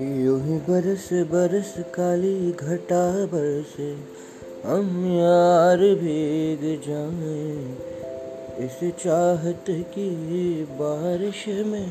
यूँ ही बरस बरस काली घटा बरसे, हम यार भीग जाए। इस चाहत की बारिश में